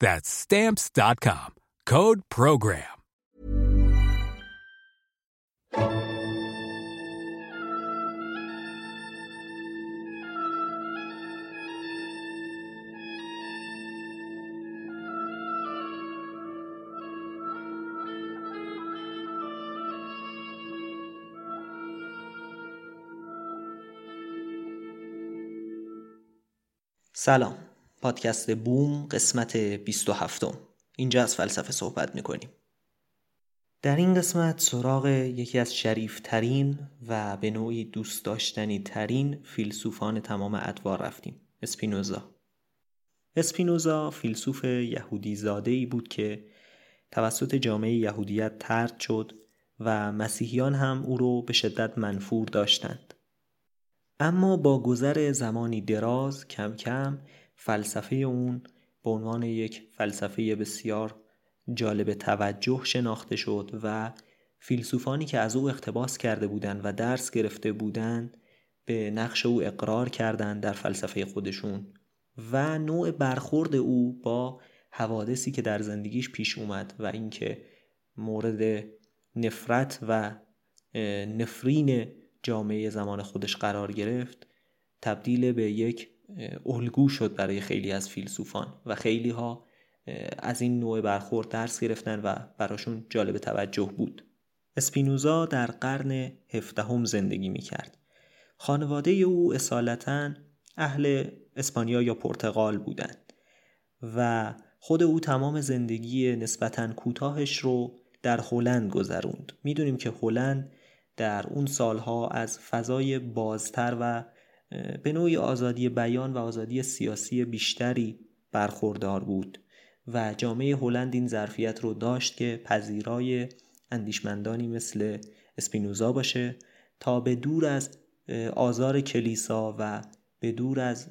That's stamps.com. Code program. سلام پادکست بوم قسمت 27 اینجا از فلسفه صحبت می‌کنیم. در این قسمت سراغ یکی از شریفترین و به نوعی دوست داشتنی ترین فیلسوفان تمام ادوار رفتیم. اسپینوزا. اسپینوزا فیلسوف یهودی زاده ای بود که توسط جامعه یهودیت ترد شد و مسیحیان هم او رو به شدت منفور داشتند. اما با گذر زمانی دراز کم کم فلسفه اون به عنوان یک فلسفه بسیار جالب توجه شناخته شد و فیلسوفانی که از او اقتباس کرده بودند و درس گرفته بودند به نقش او اقرار کردند در فلسفه خودشون و نوع برخورد او با حوادثی که در زندگیش پیش اومد و اینکه مورد نفرت و نفرین جامعه زمان خودش قرار گرفت تبدیل به یک الگو شد برای خیلی از فیلسوفان و خیلی ها از این نوع برخورد درس گرفتن و براشون جالب توجه بود. اسپینوزا در قرن هفدهم زندگی می کرد خانواده او اصالتا اهل اسپانیا یا پرتغال بودند و خود او تمام زندگی نسبتا کوتاهش رو در هلند گذروند. می‌دونیم که هلند در اون سالها از فضای بازتر و به نوعی آزادی بیان و آزادی سیاسی بیشتری برخوردار بود و جامعه هلند این ظرفیت رو داشت که پذیرای اندیشمندانی مثل اسپینوزا باشه تا به دور از آزار کلیسا و به دور از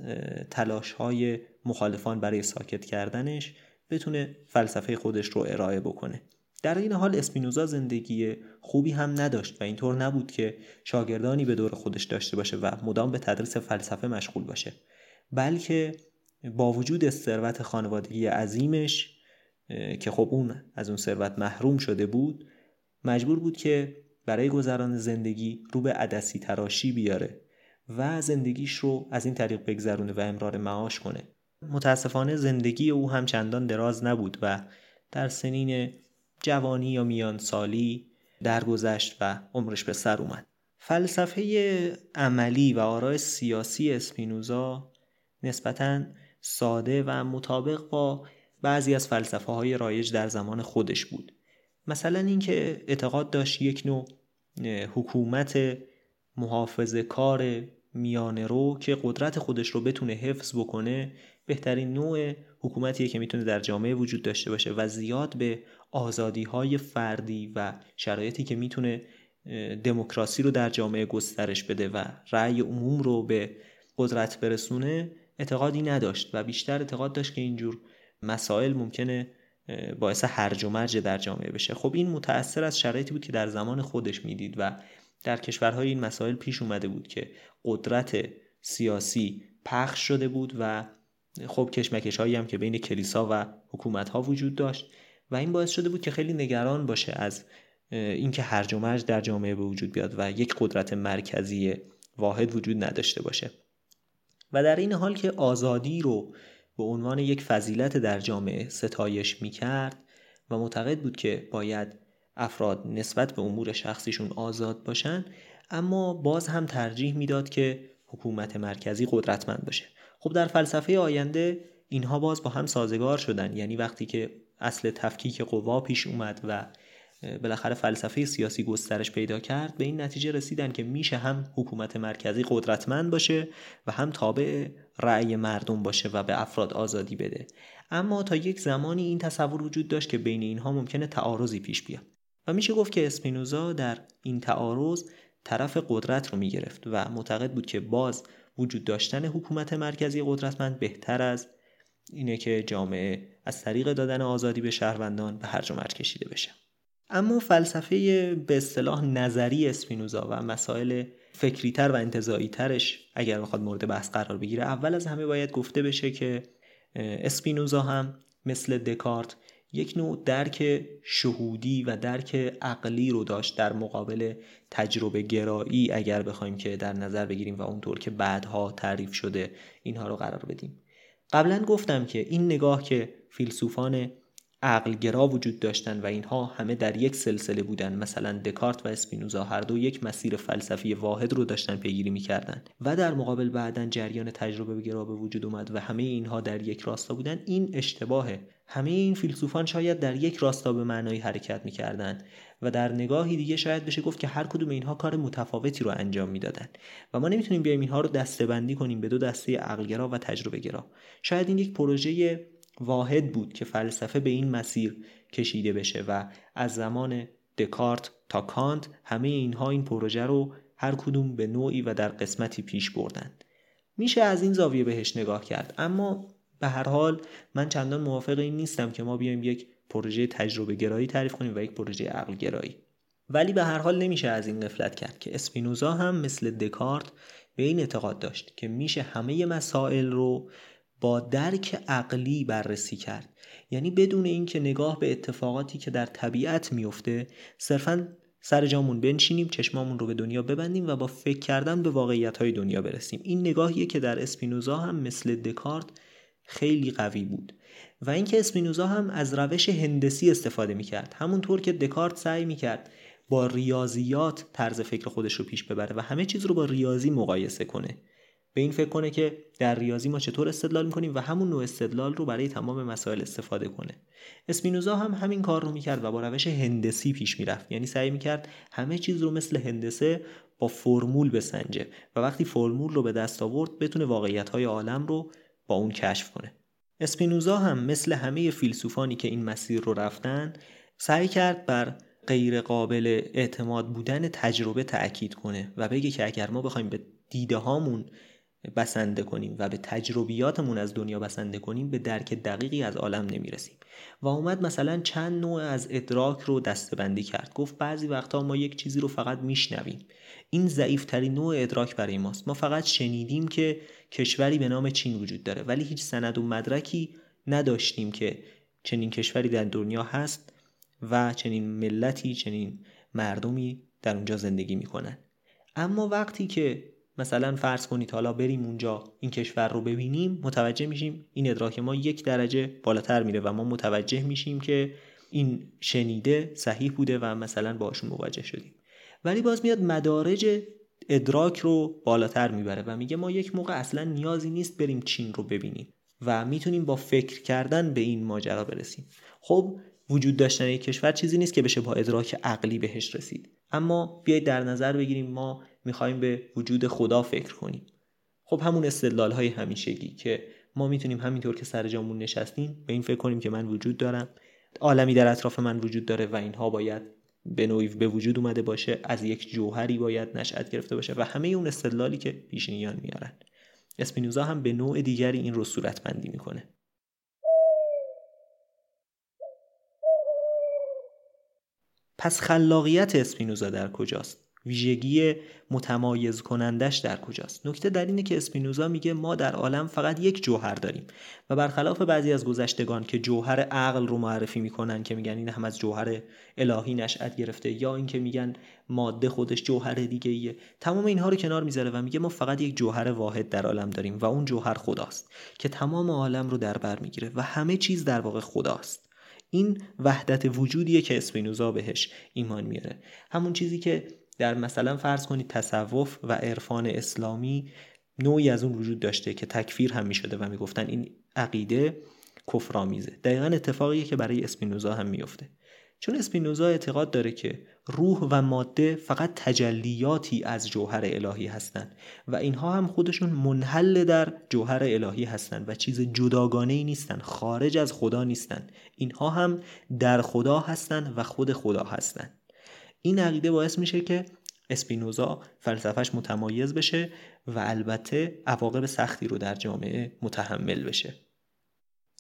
تلاش های مخالفان برای ساکت کردنش بتونه فلسفه خودش رو ارائه بکنه. در این حال اسپینوزا زندگی خوبی هم نداشت و اینطور نبود که شاگردانی به دور خودش داشته باشه و مدام به تدریس فلسفه مشغول باشه بلکه با وجود ثروت خانوادگی عظیمش که خب اون از اون ثروت محروم شده بود مجبور بود که برای گذران زندگی رو به عدسی تراشی بیاره و زندگیش رو از این طریق بگذرونه و امرار معاش کنه. متاسفانه زندگی او هم چندان دراز نبود و در سنین جوانی یا میان سالی درگذشت و عمرش به سر اومد. فلسفه عملی و آراء سیاسی اسپینوزا نسبتا ساده و مطابق با بعضی از فلسفه های رایج در زمان خودش بود. مثلا اینکه اعتقاد داشت یک نوع حکومت محافظه کار میانه رو که قدرت خودش رو بتونه حفظ بکنه بهترین نوع حکومتیه که می‌تونه در جامعه وجود داشته باشه و زیاد به آزادی های فردی و شرایطی که می‌تونه دموکراسی رو در جامعه گسترش بده و رأی عموم رو به قدرت برسونه اعتقادی نداشت و بیشتر اعتقاد داشت که اینجور مسائل ممکنه باعث هرج و مرج در جامعه بشه. خب این متأثر از شرایطی بود که در زمان خودش می‌دید و در کشورهای این مسائل پیش اومده بود که قدرت سیاسی پخش شده بود و خب کشمکش هایی هم که بین کلیسا و حکومت ها وجود داشت و این باعث شده بود که خیلی نگران باشه از اینکه هرج و مرج در جامعه به وجود بیاد و یک قدرت مرکزی واحد وجود نداشته باشه. و در این حال که آزادی رو به عنوان یک فضیلت در جامعه ستایش می کرد و معتقد بود که باید افراد نسبت به امور شخصیشون آزاد باشن اما باز هم ترجیح می‌داد که حکومت مرکزی قدرتمند باشه. خب در فلسفه آینده اینها باز با هم سازگار شدن. یعنی وقتی که اصل تفکیک قوا پیش اومد و بالاخره فلسفه سیاسی گسترش پیدا کرد به این نتیجه رسیدن که میشه هم حکومت مرکزی قدرتمند باشه و هم تابع رأی مردم باشه و به افراد آزادی بده. اما تا یک زمانی این تصور وجود داشت که بین اینها ممکنه تعارضی پیش بیاد. و میشه گفت که اسپینوزا در این تعارض طرف قدرت رو می‌گرفت و معتقد بود که باز وجود داشتن حکومت مرکزی قدرتمند بهتر از اینه که جامعه از طریق دادن آزادی به شهروندان به هرج و مرج کشیده بشه. اما فلسفه به اصطلاح نظری اسپینوزا و مسائل فکریتر و انتظایی ترش اگر بخواد مورد بحث قرار بگیره اول از همه باید گفته بشه که اسپینوزا هم مثل دکارت یک نوع درک شهودی و درک عقلی رو داشت در مقابل تجربه گرایی اگر بخوایم که در نظر بگیریم و اونطور که بعدها تعریف شده اینها رو قرار بدیم. قبلا گفتم که این نگاه که فیلسوفان عقلگرا وجود داشتن و اینها همه در یک سلسله بودن مثلا دکارت و اسپینوزا هر دو یک مسیر فلسفی واحد رو داشتن پیگیری می‌کردن و در مقابل بعدا جریان تجربه گرا به وجود اومد و همه اینها در یک راستا بودن این اشتباهه همه این فیلسوفان شاید در یک راستا به معنای حرکت می‌کردن و در نگاهی دیگه شاید بشه گفت که هر کدوم اینها کار متفاوتی رو انجام می‌دادن و ما نمی‌تونیم بیایم اینها رو دسته کنیم به دو دسته عقلگرا و تجربه گرا شاید این یک پروژه واحد بود که فلسفه به این مسیر کشیده بشه و از زمان دکارت تا کانت همه اینها این پروژه رو هر کدوم به نوعی و در قسمتی پیش بردن. میشه از این زاویه بهش نگاه کرد اما به هر حال من چندان موافق این نیستم که ما بیایم یک پروژه تجربه گرایی تعریف کنیم و یک پروژه عقل گرایی ولی به هر حال نمیشه از این قفلت کرد که اسپینوزا هم مثل دکارت به این اعتقاد داشت که میشه همه مسائل رو با درک عقلی بررسی کرد. یعنی بدون اینکه نگاه به اتفاقاتی که در طبیعت میفته صرفا سر جامون بنشینیم چشمامون رو به دنیا ببندیم و با فکر کردن به واقعیت های دنیا برسیم. این نگاهیه که در اسپینوزا هم مثل دکارت خیلی قوی بود. و اینکه اسپینوزا هم از روش هندسی استفاده می‌کرد. همونطور که دکارت سعی می‌کرد با ریاضیات طرز فکر خودش رو پیش ببره و همه چیز رو با ریاضی مقایسه کنه. به این فکر کنه که در ریاضی ما چطور استدلال می‌کنیم و همون نوع استدلال رو برای تمام مسائل استفاده کنه. اسپینوزا هم همین کار رو می‌کرد و با روش هندسی پیش می‌رفت. یعنی سعی می‌کرد همه چیز رو مثل هندسه با فرمول بسنجه و وقتی فرمول رو به دست آورد بتونه واقعیت های عالم رو با اون کشف کنه. اسپینوزا هم مثل همه فیلسوفانی که این مسیر رو رفتن سعی کرد بر غیر قابل اعتماد بودن تجربه تأکید کنه و بگه که اگر ما بخوایم به دیده هامون بسنده کنیم و به تجربیاتمون از دنیا بسنده کنیم به درک دقیقی از عالم نمی‌رسیم. و اومد مثلا چند نوع از ادراک رو دستبندی کرد. گفت بعضی وقتا ما یک چیزی رو فقط میشنویم. این ضعیفترین نوع ادراک برای ماست. ما فقط شنیدیم که کشوری به نام چین وجود داره. ولی هیچ سند و مدرکی نداشتیم که چنین کشوری در دنیا هست و چنین ملتی چنین مردمی در اونجا زندگی می‌کنن. اما وقتی که مثلا فرض کنید حالا بریم اونجا این کشور رو ببینیم متوجه میشیم این ادراک ما یک درجه بالاتر میره و ما متوجه میشیم که این شنیده صحیح بوده و مثلا باشون مواجه شدیم. ولی باز میاد مدارج ادراک رو بالاتر می‌بره و میگه ما یک موقع اصلا نیازی نیست بریم چین رو ببینیم و می‌تونیم با فکر کردن به این ماجرا برسیم. خب وجود داشتن یک کشور چیزی نیست که بشه با ادراک عقلی بهش رسید. اما بیایید در نظر بگیریم ما می‌خوایم به وجود خدا فکر کنیم. خب همون استدلال های همیشگی که ما می‌تونیم همینطور که سر جامون نشستیم به این فکر کنیم که من وجود دارم. عالمی در اطراف من وجود داره و اینها باید به نوعی به وجود اومده باشه از یک جوهری باید نشأت گرفته باشه و همه اون استدلالی که پیشینیان میارن. اسپینوزا هم به نوع دیگری این رو صورت بندی می‌کنه. پس خلاقیت اسپینوزا در کجاست؟ ویژگی متمایز کنندش در کجاست؟ نکته در اینه که اسپینوزا میگه ما در عالم فقط یک جوهر داریم و برخلاف بعضی از گذشتگان که جوهر عقل رو معرفی می‌کنن که میگن این هم از جوهر الهی نشأت گرفته یا اینکه میگن ماده خودش جوهر دیگه ایه تمام اینها رو کنار می‌ذاره و میگه ما فقط یک جوهر واحد در عالم داریم و اون جوهر خداست که تمام عالم رو در بر می‌گیره و همه چیز در واقع خداست. این وحدت وجودیه که اسپینوزا بهش ایمان میاره. همون چیزی که در مثلا فرض کنید تصوف و عرفان اسلامی نوعی از اون وجود داشته که تکفیر هم می‌شده و می‌گفتن این عقیده کفرآمیزه. دقیقا اتفاقیه که برای اسپینوزا هم میفته چون اسپینوزا اعتقاد داره که روح و ماده فقط تجلیاتی از جوهر الهی هستند و اینها هم خودشون منحل در جوهر الهی هستند و چیز جداگانه ای نیستن خارج از خدا نیستن اینها هم در خدا هستند و خود خدا هستند. این عقیده باعث میشه که اسپینوزا فلسفهش متمایز بشه و البته عواقب سختی رو در جامعه متحمل بشه.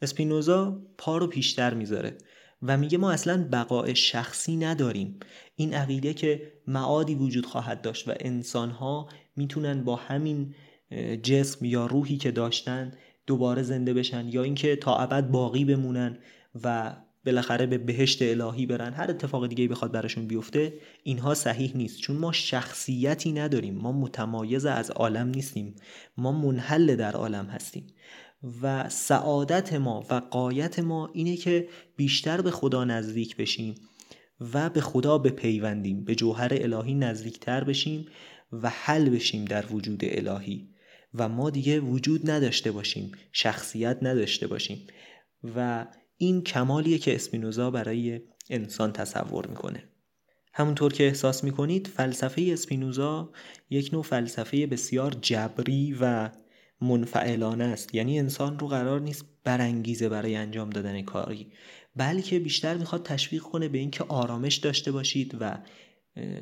اسپینوزا پا رو پیشتر می‌ذاره و میگه ما اصلا بقای شخصی نداریم. این عقیده که معادی وجود خواهد داشت و انسانها می‌تونن با همین جسم یا روحی که داشتن دوباره زنده بشن یا اینکه تا ابد باقی بمونن و بالاخره به بهشت الهی برن. هر اتفاق دیگه بخواد براشون بیفته اینها صحیح نیست. چون ما شخصیتی نداریم. ما متمایز از عالم نیستیم. ما منحل در عالم هستیم. و سعادت ما و قایت ما اینه که بیشتر به خدا نزدیک بشیم و به خدا بپیوندیم. به جوهر الهی نزدیکتر بشیم و حل بشیم در وجود الهی. و ما دیگه وجود نداشته باشیم. شخصیت نداشته باشیم. و این کمالیه که اسپینوزا برای انسان تصور می‌کنه. همونطور که احساس می‌کنید فلسفه اسپینوزا یک نوع فلسفه بسیار جبری و منفعلانه است. یعنی انسان رو قرار نیست برانگیزه برای انجام دادن کاری بلکه بیشتر می‌خواد تشویق کنه به اینکه آرامش داشته باشید و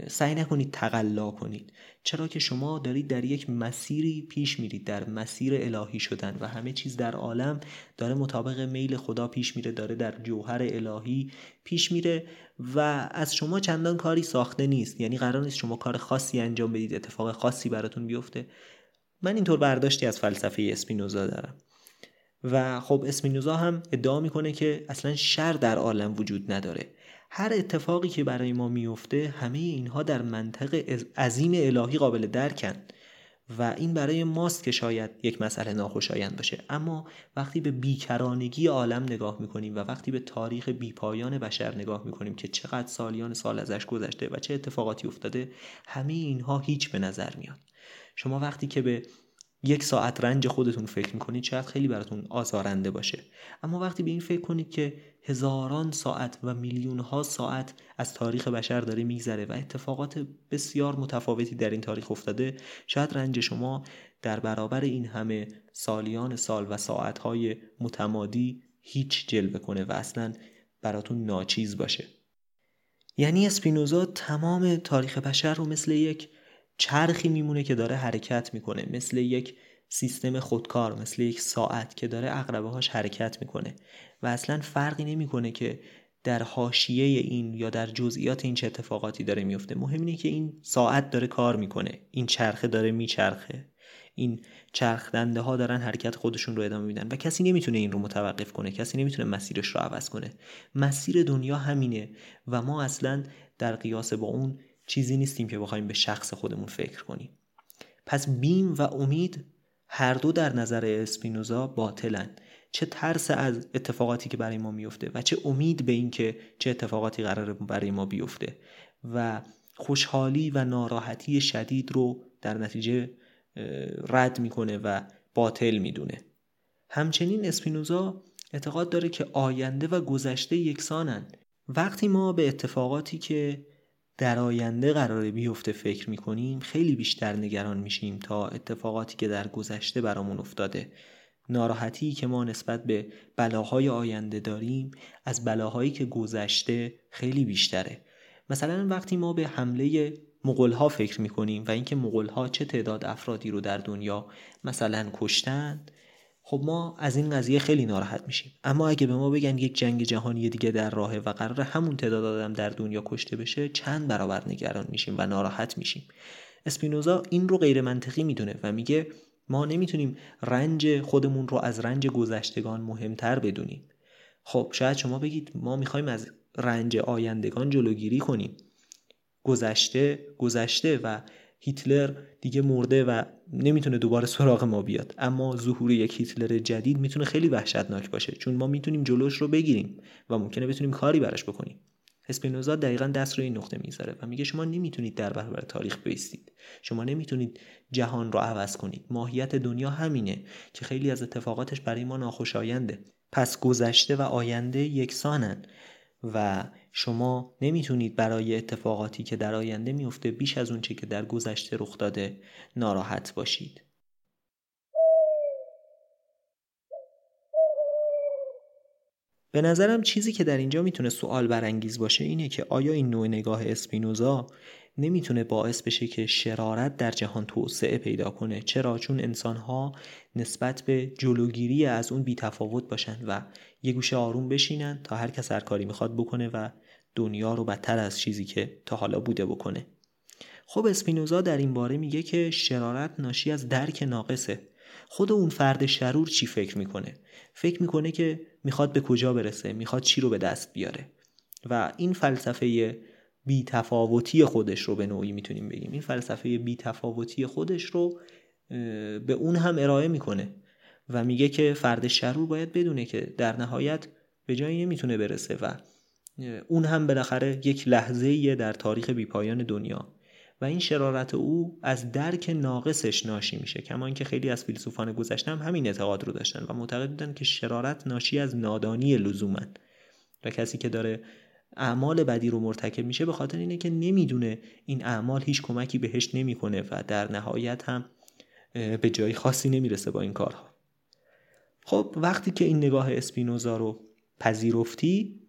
سعی نکنید تقلا کنید. چرا که شما دارید در یک مسیری پیش میرید در مسیر الهی شدن و همه چیز در عالم داره مطابق میل خدا پیش میره داره در جوهر الهی پیش میره و از شما چندان کاری ساخته نیست. یعنی قرار نیست شما کار خاصی انجام بدید اتفاق خاصی براتون بیفته. من اینطور برداشتی از فلسفه اسپینوزا دارم. و خب اسپینوزا هم ادعا می‌کنه که اصلا شر در عالم وجود نداره. هر اتفاقی که برای ما میفته همه اینها در منطق عظیم الهی قابل درکن و این برای ماست که شاید یک مسئله ناخوشایند باشه. اما وقتی به بیکرانگی عالم نگاه می‌کنیم و وقتی به تاریخ بیپایان بشر نگاه می‌کنیم که چقدر سالیان سال ازش گذشته و چه اتفاقاتی افتاده همه اینها هیچ به نظر میاد شما وقتی که به یک ساعت رنج خودتون فکر می‌کنید شاید خیلی براتون آزارنده باشه. اما وقتی به این فکر کنید که هزاران ساعت و میلیون ها ساعت از تاریخ بشر داره میگذره و اتفاقات بسیار متفاوتی در این تاریخ افتاده شاید رنج شما در برابر این همه سالیان سال و ساعتهای متمادی هیچ جلوه کنه و اصلا براتون ناچیز باشه. یعنی اسپینوزا تمام تاریخ بشر رو مثل یک چرخی میمونه که داره حرکت می‌کنه. مثل یک سیستم خودکار مثل یک ساعت که داره اقربه هاش حرکت می‌کنه. و اصلا فرقی نمی‌کنه که در حاشیه این یا در جزئیات این چه اتفاقاتی داره میفته مهم اینه که این ساعت داره کار می‌کنه. این چرخه داره میچرخه. این چرخ دنده ها دارن حرکت خودشون رو ادامه میدن. و کسی نمی‌تونه این رو متوقف کنه. کسی نمی‌تونه مسیرش رو عوض کنه. مسیر دنیا همینه. و ما اصلا در قیاس با اون چیزی نیستیم که بخوایم به شخص خودمون فکر کنیم. پس بیم و امید هر دو در نظر اسپینوزا باطلن. چه ترس از اتفاقاتی که برای ما میفته و چه امید به اینکه چه اتفاقاتی قرار برای ما بیفته و خوشحالی و ناراحتی شدید رو در نتیجه رد می‌کنه و باطل می‌دونه. همچنین اسپینوزا اعتقاد داره که آینده و گذشته یکسانن. وقتی ما به اتفاقاتی که در آینده قراره بیفته فکر می‌کنیم خیلی بیشتر نگران میشیم تا اتفاقاتی که در گذشته برامون افتاده. ناراحتی که ما نسبت به بلاهای آینده داریم از بلاهایی که گذشته خیلی بیشتره. مثلا وقتی ما به حمله مغول فکر می‌کنیم و اینکه مغول چه تعداد افرادی رو در دنیا مثلا کشتن خب ما از این قضیه خیلی ناراحت میشیم. اما اگه به ما بگن یک جنگ جهانی دیگه در راهه و قرار همون تعداد آدم در دنیا کشته بشه چند برابر نگران میشیم و ناراحت میشیم. اسپینوزا این رو غیر منطقی می‌دونه و میگه ما نمی‌تونیم رنج خودمون رو از رنج گذشتگان مهمتر بدونیم. خب شاید شما بگید ما می‌خوایم از رنج آیندگان جلوگیری کنیم. گذشته گذشته و هیتلر دیگه مرده و نمی‌تونه دوباره سراغ ما بیاد. اما ظهور یک هیتلر جدید می‌تونه خیلی وحشتناک باشه چون ما می‌تونیم جلوش رو بگیریم و ممکنه بتونیم کاری براش بکنیم. اسپینوزا دقیقا دست روی این نقطه می‌ذاره و میگه شما نمی‌تونید در برابر تاریخ بیستید. شما نمی‌تونید جهان رو عوض کنید. ماهیت دنیا همینه که خیلی از اتفاقاتش برای ما ناخوشاینده. پس گذشته و آینده یکسانن. و شما نمی‌تونید برای اتفاقاتی که در آینده میفته بیش از اونچه که در گذشته رخ داده ناراحت باشید. به نظرم چیزی که در اینجا می‌تونه سوال برانگیز باشه اینه که آیا این نوع نگاه اسپینوزا نمی‌تونه باعث بشه که شرارت در جهان توسعه پیدا کنه چرا؟ چون انسانها نسبت به جلوگیری از اون بیتفاوت باشن و یه گوشه آروم بشینن تا هر کس هر کاری می‌خواد بکنه و دنیا رو بدتر از چیزی که تا حالا بوده بکنه. خب اسپینوزا در این باره میگه که شرارت ناشی از درک ناقصه. خود اون فرد شرور چی فکر می‌کنه؟ فکر می‌کنه که می‌خواد به کجا برسه می‌خواد چی رو به دست بیاره. و این فلسفه بی تفاوتی خودش رو به نوعی می‌تونیم بگیم. این فلسفه بی تفاوتی خودش رو به اون هم ارائه می‌کنه و میگه که فرد شرور باید بدونه که در نهایت به جایی نمی‌تونه برسه و اون هم بالاخره یک لحظه در تاریخ بیپایان دنیا. و این شرارت او از درک ناقصش ناشی میشه کما اینکه خیلی از فیلسوفان گذشته هم همین اعتقاد رو داشتن و معتقد بودن که شرارت ناشی از نادانی لزومن. و کسی که داره اعمال بدی رو مرتکب میشه به خاطر اینه که نمی‌دونه این اعمال هیچ کمکی بهش نمی‌کنه و در نهایت هم به جای خاصی نمی‌رسه با این کارها. خب وقتی که این نگاه اسپینوزا رو پذیرفتی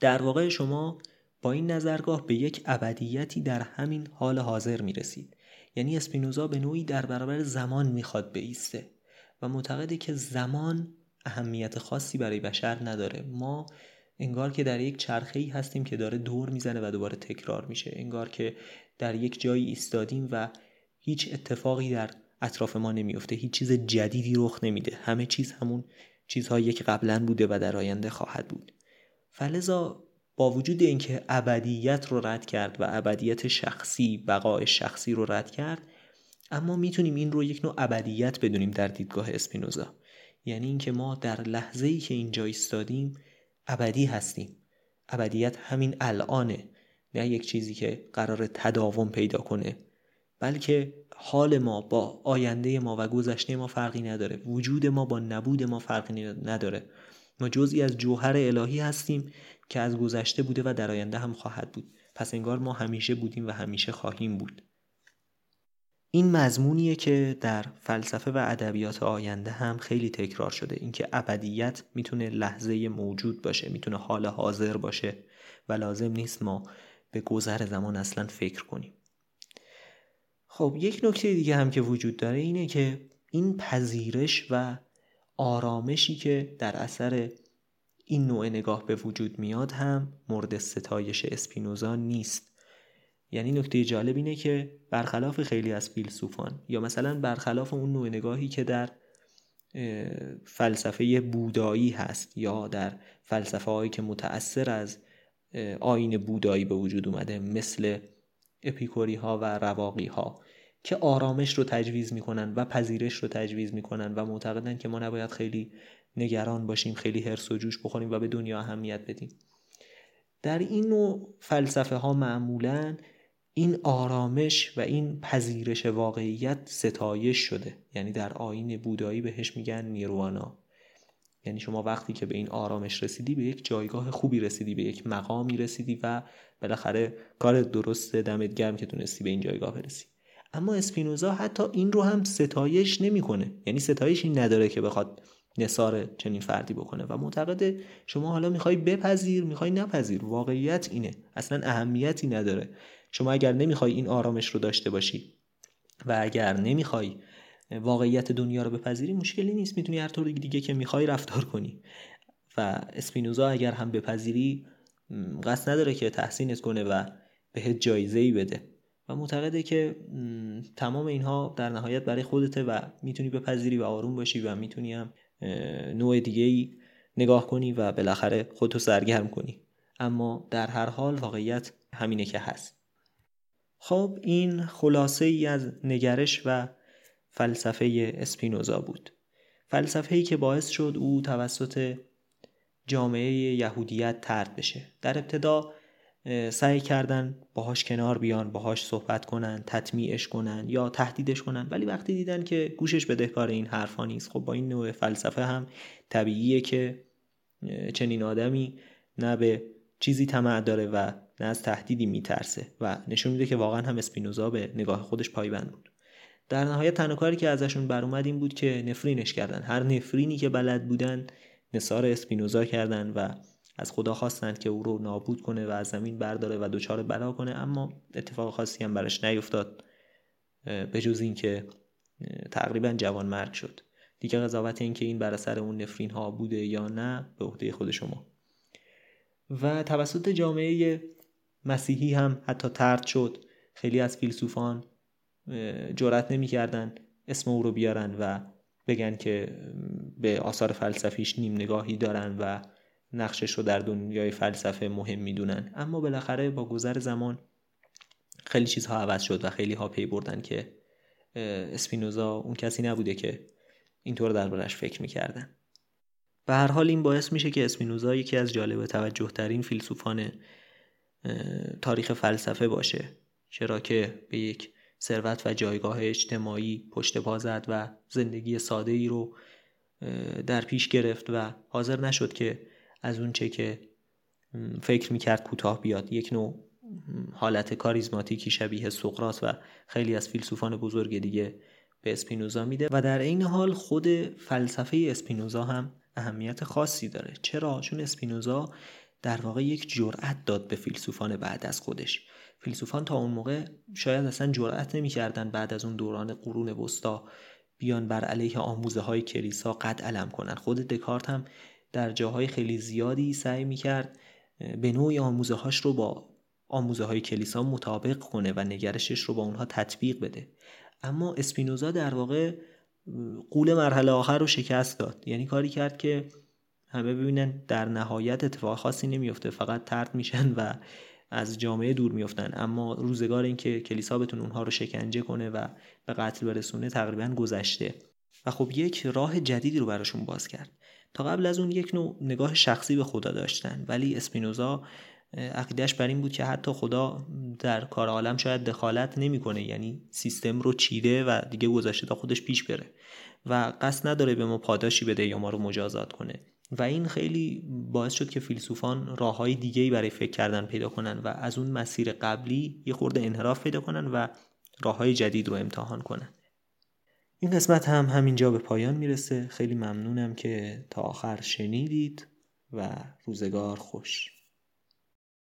در واقع شما با این نظرگاه به یک ابدیتی در همین حال حاضر می رسید یعنی اسپینوزا به نوعی در برابر زمان می‌خواد بیسته و معتقده که زمان اهمیت خاصی برای بشر نداره. ما انگار که در یک چرخه ای هستیم که داره دور می‌زنه و دوباره تکرار میشه. انگار که در یک جایی ایستادیم و هیچ اتفاقی در اطراف ما نمیفته هیچ چیز جدیدی رخ نمیده. همه چیز همون چیزهایی که قبلا بوده و در آینده خواهد بود. فلزا با وجود اینکه ابدیت رو رد کرد و ابدیت شخصی بقای شخصی رو رد کرد اما می‌تونیم این رو یک نوع ابدیت بدونیم در دیدگاه اسپینوزا. یعنی اینکه ما در لحظه ای که اینجا ایستادیم ابدی هستیم. ابدیت همین الانه نه یک چیزی که قرار تداوم پیدا کنه. بلکه حال ما با آینده ما و گذشته ما فرقی نداره. وجود ما با نبود ما فرقی نداره. ما جزئی از جوهر الهی هستیم که از گذشته بوده و در آینده هم خواهد بود. پس انگار ما همیشه بودیم و همیشه خواهیم بود. این مضمونیه که در فلسفه و ادبیات آینده هم خیلی تکرار شده. اینکه ابدیت می‌تونه لحظه موجود باشه می‌تونه حال حاضر باشه و لازم نیست ما به گذر زمان اصلا فکر کنیم. خب یک نکته دیگه هم که وجود داره اینه که این پذیرش و آرامشی که در اثر این نوع نگاه به وجود میاد هم مورد ستایش اسپینوزا نیست. یعنی نکته جالب اینه که برخلاف خیلی از فیلسوفان یا مثلا برخلاف اون نوع نگاهی که در فلسفه بودایی هست یا در فلسفه هایی که متأثر از آین بودایی به وجود اومده مثل اپیکوری ها و رواقی ها که آرامش رو تجویز می‌کنن و پذیرش رو تجویز می‌کنن و معتقدن که ما نباید خیلی نگران باشیم خیلی هرس و جوش بخوریم و به دنیا اهمیت بدیم. در این نوع فلسفه ها معمولا این آرامش و این پذیرش واقعیت ستایش شده. یعنی در آین بودایی بهش میگن نیروانا. یعنی شما وقتی که به این آرامش رسیدی به یک جایگاه خوبی رسیدی به یک مقامی رسیدی و بالاخره کار درست دمت گرم که تونستی به این جایگاه برسی. اما اسپینوزا حتی این رو هم ستایش نمی‌کنه. یعنی ستایش این نداره که بخواد نصار چنین فردی بکنه و معتقده شما حالا می‌خوای بپذیر می‌خوای نپذیر. واقعیت اینه. اصلا اهمیتی نداره. شما اگر نمی‌خوای این آرامش رو داشته باشی و اگر نمی‌خوای واقعیت دنیا رو بپذیری مشکلی نیست. می‌تونی هر طور دیگه که می‌خوای رفتار کنی. و اسپینوزا اگر هم بپذیری قصد نداره که تحسینت کنه و بهت جایزه ای بده. و معتقده که تمام اینها در نهایت برای خودته و می‌تونی بپذیری و آروم باشی و می‌تونی هم نوع دیگه ای نگاه کنی و بالاخره خودتو سرگرم کنی. اما در هر حال واقعیت همینه که هست. خب این خلاصه ای از نگرش و فلسفه اسپینوزا بود. فلسفه ای که باعث شد او توسط جامعه یهودیت ترد بشه. در ابتدا سعی کردن باهاش کنار بیان باهاش صحبت کنن تطمیعش کنن یا تهدیدش کنن. ولی وقتی دیدن که گوشش بدهکار این حرفا نیست خب با این نوع فلسفه هم طبیعیه که چنین آدمی نه به چیزی طمع داره و نه از تهدیدی میترسه و نشون میده که واقعا هم اسپینوزا به نگاه خودش پایبند بود. در نهایت تنها کاری که ازشون بر اومد این بود که نفرینش کردن. هر نفرینی که بلد بودن نصار اسپینوزا کردن و از خدا خواستند که او رو نابود کنه و از زمین برداره و دچار بلا کنه. اما اتفاق خاصی هم برش نیفتاد به جز اینکه تقریبا جوان مرگ شد. دیگه قضاوت این که این بر اثر اون نفرین ها بوده یا نه به عهده خود شما. و توسط جامعه مسیحی هم حتی ترد شد. خیلی از فیلسوفان جرأت نمی‌کردن اسم او رو بیارن و بگن که به آثار فلسفیش نیم نگاهی دارن و نقشش رو در دنیای فلسفه مهم می‌دونن. اما بالاخره با گذر زمان خیلی چیزها عوض شد و خیلی ها پی بردن که اسپینوزا اون کسی نبوده که اینطور دربارش فکر می‌کردن. به هر حال این باعث میشه که اسپینوزا یکی از جالب توجه ترین فیلسوفان تاریخ فلسفه باشه چرا که به یک ثروت و جایگاه اجتماعی پشت پا زد و زندگی ساده ای رو در پیش گرفت و حاضر نشد که از اونچه که فکر می‌کرد کوتاه بیاد. یک نوع حالت کاریزماتیکی شبیه سقراط و خیلی از فیلسوفان بزرگ دیگه به اسپینوزا میده و در این حال خود فلسفه اسپینوزا هم اهمیت خاصی داره. چرا؟ چون اسپینوزا در واقع یک جرأت داد به فیلسوفان بعد از خودش. فیلسوفان تا اون موقع شاید اصلا جرأت نمی‌کردن بعد از اون دوران قرون وسطا بیان بر علیه آموزه های کلیسا قد علم کنن. خود دکارت هم در جاهای خیلی زیادی سعی می‌کرد به نوعی آموزه هاش رو با آموزه های کلیسا مطابق کنه و نگرشش رو با اونها تطبیق بده. اما اسپینوزا در واقع قول مرحله آخر رو شکست داد. یعنی کاری کرد که همه ببینن در نهایت اتفاق خاصی نمیفته فقط ترد میشن و از جامعه دور میفتن اما روزگار اینکه کلیسا بتونه اونها رو شکنجه کنه و به قتل برسونه تقریبا گذشته. و خب یک راه جدیدی رو براشون باز کرد. تا قبل از اون یک نوع نگاه شخصی به خدا داشتن. ولی اسپینوزا عقیدهش بر این بود که حتی خدا در کار عالم شاید دخالت نمی‌کنه. یعنی سیستم رو چیده و دیگه گذاشته تا خودش پیش بره. و قصد نداره به ما پاداشی بده یا ما رو مجازات کنه. و این خیلی باعث شد که فیلسوفان راه های دیگه برای فکر کردن پیدا کنن و از اون مسیر قبلی یه خورده انحراف پیدا کنن و راه های جدید رو امتحان کنن. این قسمت هم همینجا به پایان می‌رسه. خیلی ممنونم که تا آخر شنیدید و روزگار خوش.